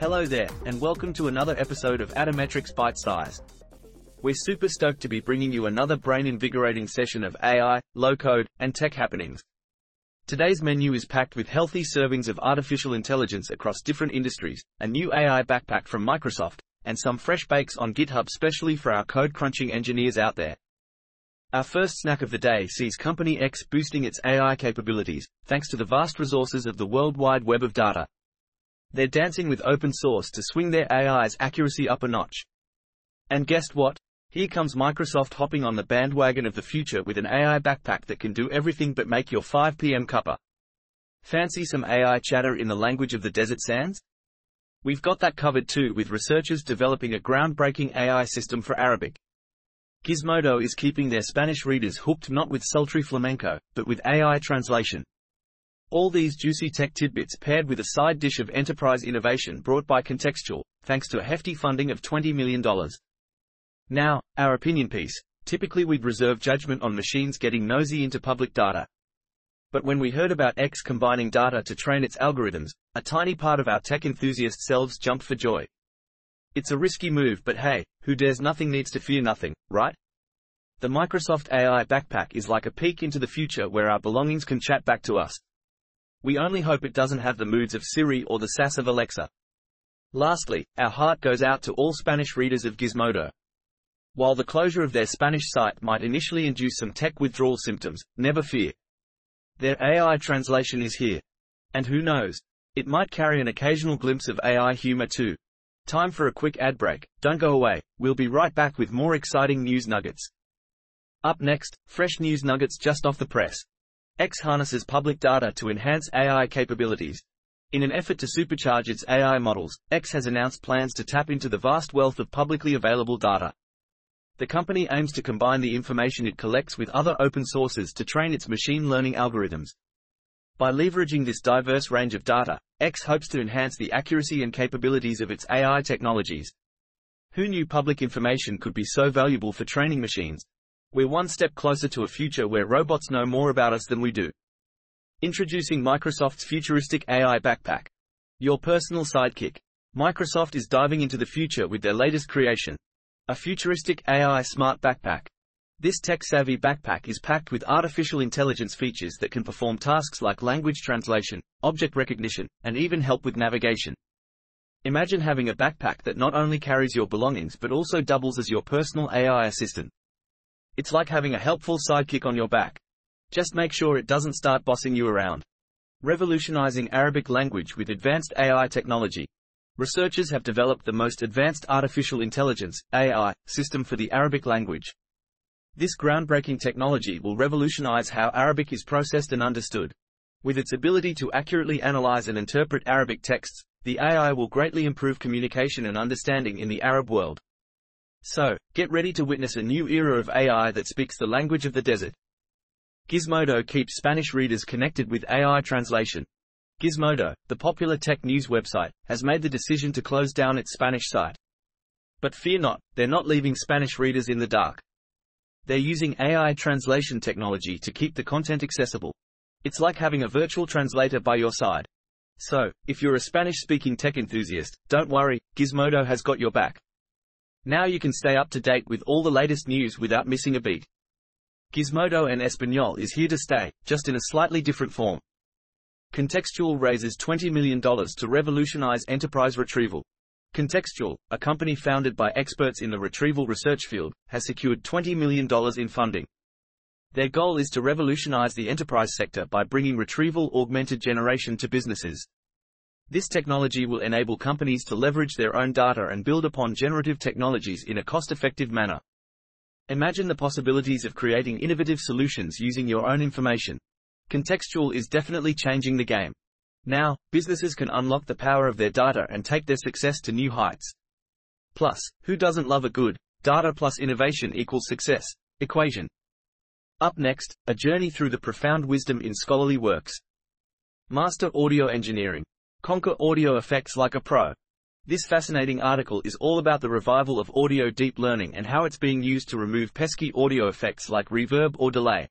Hello there, and welcome to another episode of Atometrix ByteSize. We're super stoked to be bringing you another brain-invigorating session of AI, low-code, and tech happenings. Today's menu is packed with healthy servings of artificial intelligence across different industries, a new AI backpack from Microsoft, and some fresh bakes on GitHub specially for our code-crunching engineers out there. Our first snack of the day sees Company X boosting its AI capabilities, thanks to the vast resources of the World Wide Web of data. They're dancing with open source to swing their AI's accuracy up a notch. And guess what? Here comes Microsoft hopping on the bandwagon of the future with an AI backpack that can do everything but make your 5 p.m. cuppa. Fancy some AI chatter in the language of the desert sands? We've got that covered too with researchers developing a groundbreaking AI system for Arabic. Gizmodo is keeping their Spanish readers hooked not with sultry flamenco, but with AI translation. All these juicy tech tidbits paired with a side dish of enterprise innovation brought by Contextual, thanks to a hefty funding of $20 million. Now, our opinion piece. Typically we'd reserve judgment on machines getting nosy into public data. But when we heard about X combining data to train its algorithms, a tiny part of our tech enthusiast selves jumped for joy. It's a risky move but hey, who dares nothing needs to fear nothing, right? The Microsoft AI backpack is like a peek into the future where our belongings can chat back to us. We only hope it doesn't have the moods of Siri or the sass of Alexa. Lastly, our heart goes out to all Spanish readers of Gizmodo. While the closure of their Spanish site might initially induce some tech withdrawal symptoms, never fear. Their AI translation is here. And who knows? It might carry an occasional glimpse of AI humor too. Time for a quick ad break. Don't go away. We'll be right back with more exciting news nuggets. Up next, fresh news nuggets just off the press. X harnesses public data to enhance AI capabilities. In an effort to supercharge its AI models, X has announced plans to tap into the vast wealth of publicly available data. The company aims to combine the information it collects with other open sources to train its machine learning algorithms. By leveraging this diverse range of data, X hopes to enhance the accuracy and capabilities of its AI technologies. Who knew public information could be so valuable for training machines? We're one step closer to a future where robots know more about us than we do. Introducing Microsoft's futuristic AI backpack. Your personal sidekick. Microsoft is diving into the future with their latest creation. A futuristic AI smart backpack. This tech-savvy backpack is packed with artificial intelligence features that can perform tasks like language translation, object recognition, and even help with navigation. Imagine having a backpack that not only carries your belongings but also doubles as your personal AI assistant. It's like having a helpful sidekick on your back. Just make sure it doesn't start bossing you around. Revolutionizing Arabic language with advanced AI technology. Researchers have developed the most advanced artificial intelligence AI system for the Arabic language. This groundbreaking technology will revolutionize how Arabic is processed and understood. With its ability to accurately analyze and interpret Arabic texts, the AI will greatly improve communication and understanding in the Arab world. So, get ready to witness a new era of AI that speaks the language of the desert. Gizmodo keeps Spanish readers connected with AI translation. Gizmodo, the popular tech news website, has made the decision to close down its Spanish site. But fear not, they're not leaving Spanish readers in the dark. They're using AI translation technology to keep the content accessible. It's like having a virtual translator by your side. So, if you're a Spanish-speaking tech enthusiast, don't worry, Gizmodo has got your back. Now you can stay up to date with all the latest news without missing a beat. Gizmodo en Español is here to stay, just in a slightly different form. Contextual raises $20 million to revolutionize enterprise retrieval. Contextual, a company founded by experts in the retrieval research field, has secured $20 million in funding. Their goal is to revolutionize the enterprise sector by bringing retrieval augmented generation to businesses. This technology will enable companies to leverage their own data and build upon generative technologies in a cost-effective manner. Imagine the possibilities of creating innovative solutions using your own information. Contextual is definitely changing the game. Now, businesses can unlock the power of their data and take their success to new heights. Plus, who doesn't love a good, data plus innovation equals success, equation? Up next, a journey through the profound wisdom in scholarly works. Master Audio Engineering. Conquer audio effects like a pro. This fascinating article is all about the revival of audio deep learning and how it's being used to remove pesky audio effects like reverb or delay.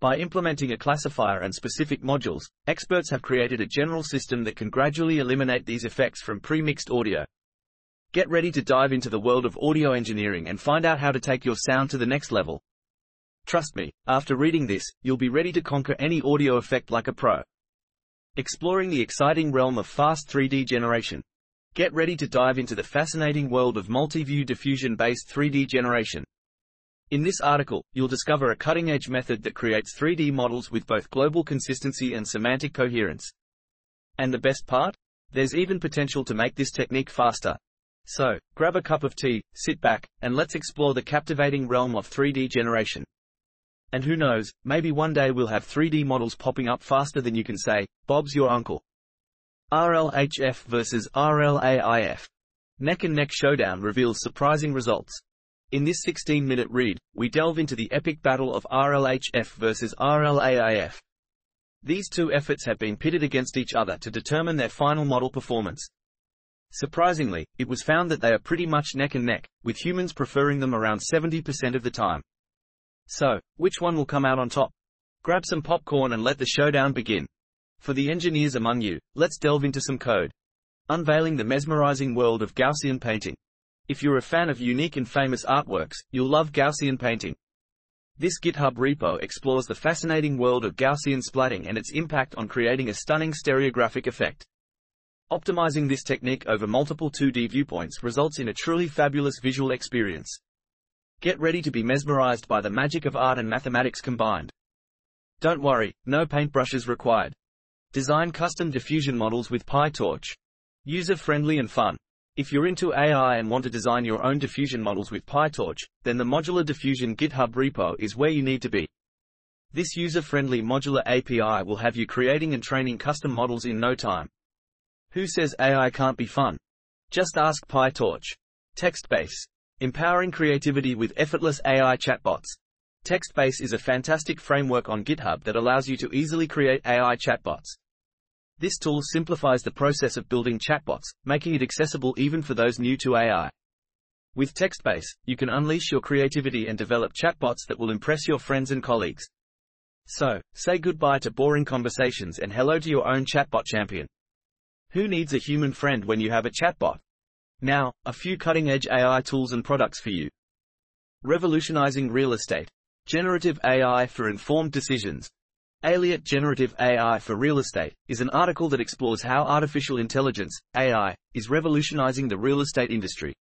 By implementing a classifier and specific modules, experts have created a general system that can gradually eliminate these effects from pre-mixed audio. Get ready to dive into the world of audio engineering and find out how to take your sound to the next level. Trust me, after reading this, you'll be ready to conquer any audio effect like a pro. Exploring the exciting realm of fast 3D generation. Get ready to dive into the fascinating world of multi-view diffusion-based 3D generation. In this article, you'll discover a cutting-edge method that creates 3D models with both global consistency and semantic coherence. And the best part? There's even potential to make this technique faster, so, grab a cup of tea, sit back, and let's explore the captivating realm of 3D generation. And who knows, maybe one day we'll have 3D models popping up faster than you can say, Bob's your uncle. RLHF versus RLAIF. Neck and neck showdown reveals surprising results. In this 16-minute read, we delve into the epic battle of RLHF versus RLAIF. These two efforts have been pitted against each other to determine their final model performance. Surprisingly, it was found that they are pretty much neck and neck, with humans preferring them around 70% of the time. So, which one will come out on top? Grab some popcorn and let the showdown begin. For the engineers among you, let's delve into some code. Unveiling the mesmerizing world of Gaussian painting. If you're a fan of unique and famous artworks, you'll love Gaussian painting. This GitHub repo explores the fascinating world of Gaussian splatting and its impact on creating a stunning stereographic effect. Optimizing this technique over multiple 2D viewpoints results in a truly fabulous visual experience. Get ready to be mesmerized by the magic of art and mathematics combined. Don't worry, no paintbrushes required. Design custom diffusion models with PyTorch. User-friendly and fun. If you're into AI and want to design your own diffusion models with PyTorch, then the Modular Diffusion GitHub repo is where you need to be. This user-friendly modular API will have you creating and training custom models in no time. Who says AI can't be fun? Just ask PyTorch. TextBase. Empowering creativity with effortless AI chatbots. TextBase is a fantastic framework on GitHub that allows you to easily create AI chatbots. This tool simplifies the process of building chatbots, making it accessible even for those new to AI. With TextBase, you can unleash your creativity and develop chatbots that will impress your friends and colleagues. So, say goodbye to boring conversations and hello to your own chatbot champion. Who needs a human friend when you have a chatbot? Now, a few cutting-edge AI tools and products for you. Revolutionizing real estate. Generative AI for informed decisions. Aliot Generative AI for Real Estate is an article that explores how artificial intelligence, AI, is revolutionizing the real estate industry.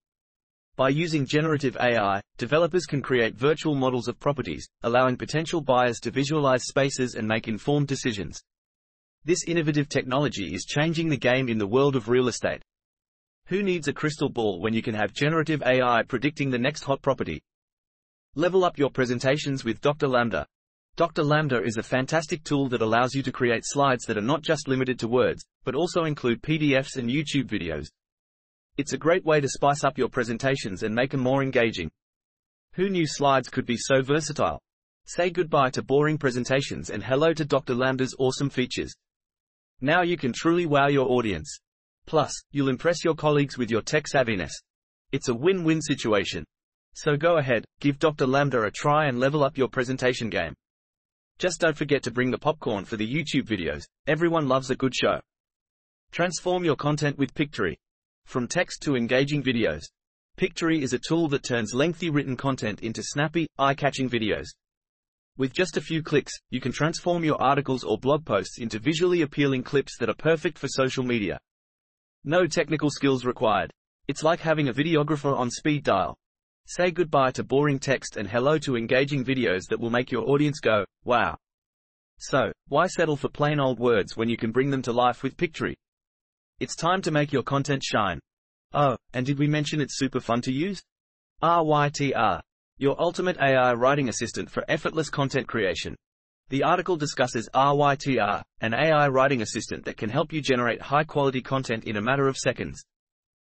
By using generative AI, developers can create virtual models of properties, allowing potential buyers to visualize spaces and make informed decisions. This innovative technology is changing the game in the world of real estate. Who needs a crystal ball when you can have generative AI predicting the next hot property? Level up your presentations with Dr. Lambda. Dr. Lambda is a fantastic tool that allows you to create slides that are not just limited to words, but also include PDFs and YouTube videos. It's a great way to spice up your presentations and make them more engaging. Who knew slides could be so versatile? Say goodbye to boring presentations and hello to Dr. Lambda's awesome features. Now you can truly wow your audience. Plus, you'll impress your colleagues with your tech savviness. It's a win-win situation. So go ahead, give Dr. Lambda a try and level up your presentation game. Just don't forget to bring the popcorn for the YouTube videos. Everyone loves a good show. Transform your content with Pictory. From text to engaging videos. Pictory is a tool that turns lengthy written content into snappy, eye-catching videos. With just a few clicks, you can transform your articles or blog posts into visually appealing clips that are perfect for social media. No technical skills required. It's like having a videographer on speed dial. Say goodbye to boring text and hello to engaging videos that will make your audience go, wow. So, why settle for plain old words when you can bring them to life with Pictory? It's time to make your content shine. Oh, and did we mention it's super fun to use? RYTR your ultimate AI writing assistant for effortless content creation. The article discusses RYTR, an AI writing assistant that can help you generate high-quality content in a matter of seconds.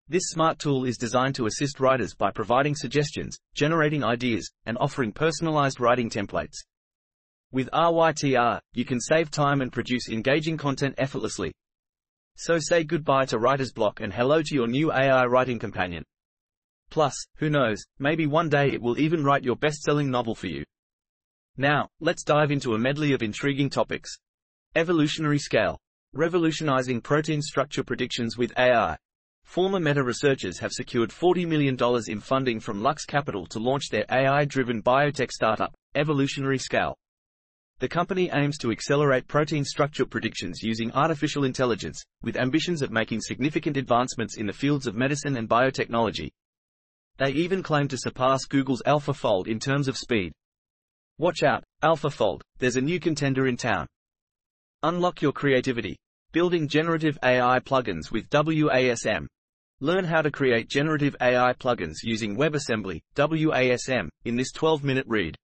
This smart tool is designed to assist writers by providing suggestions, generating ideas, and offering personalized writing templates. With RYTR, you can save time and produce engaging content effortlessly. So say goodbye to writer's block and hello to your new AI writing companion. Plus, who knows, maybe one day it will even write your best-selling novel for you. Now, let's dive into a medley of intriguing topics. EvolutionaryScale. Revolutionizing protein structure predictions with AI. Former Meta researchers have secured $40 million in funding from Lux Capital to launch their AI-driven biotech startup, EvolutionaryScale. The company aims to accelerate protein structure predictions using artificial intelligence, with ambitions of making significant advancements in the fields of medicine and biotechnology. They even claim to surpass Google's AlphaFold in terms of speed. Watch out, AlphaFold, there's a new contender in town. Unlock your creativity. Building generative AI plugins with WASM. Learn how to create generative AI plugins using WebAssembly, WASM, in this 12-minute read.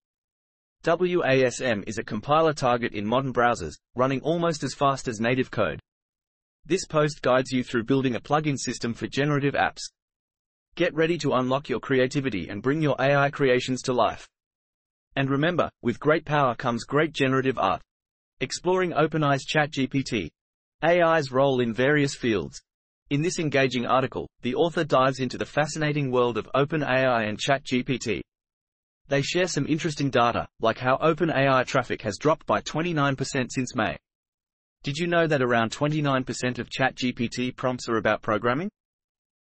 WASM is a compiler target in modern browsers, running almost as fast as native code. This post guides you through building a plugin system for generative apps. Get ready to unlock your creativity and bring your AI creations to life. And remember, with great power comes great generative art. Exploring OpenAI's ChatGPT. AI's role in various fields. In this engaging article, the author dives into the fascinating world of OpenAI and ChatGPT. They share some interesting data, like how OpenAI traffic has dropped by 29% since May. Did you know that around 29% of ChatGPT prompts are about programming?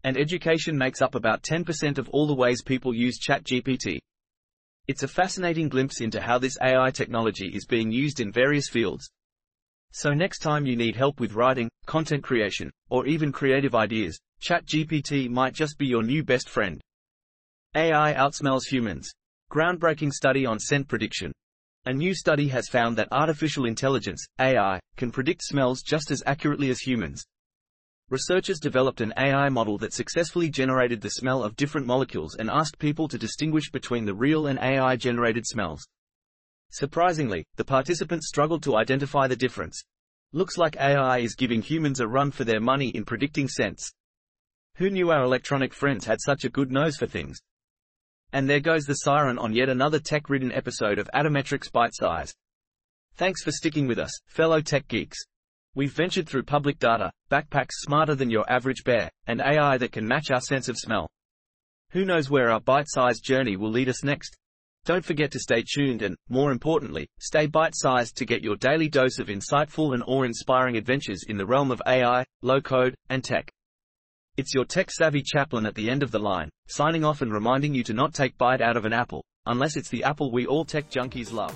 And education makes up about 10% of all the ways people use ChatGPT. It's a fascinating glimpse into how this AI technology is being used in various fields. So next time you need help with writing, content creation, or even creative ideas, ChatGPT might just be your new best friend. AI outsmells humans. Groundbreaking study on scent prediction. A new study has found that artificial intelligence, AI, can predict smells just as accurately as humans. Researchers developed an AI model that successfully generated the smell of different molecules and asked people to distinguish between the real and AI-generated smells. Surprisingly, the participants struggled to identify the difference. Looks like AI is giving humans a run for their money in predicting scents. Who knew our electronic friends had such a good nose for things? And there goes the siren on yet another tech-ridden episode of Atometrix ByteSize. Thanks for sticking with us, fellow tech geeks. We've ventured through public data, backpacks smarter than your average bear, and AI that can match our sense of smell. Who knows where our bite-sized journey will lead us next? Don't forget to stay tuned and, more importantly, stay bite-sized to get your daily dose of insightful and awe-inspiring adventures in the realm of AI, low-code, and tech. It's your tech-savvy chaplain at the end of the line, signing off and reminding you to not take bite out of an apple, unless it's the apple we all tech junkies love.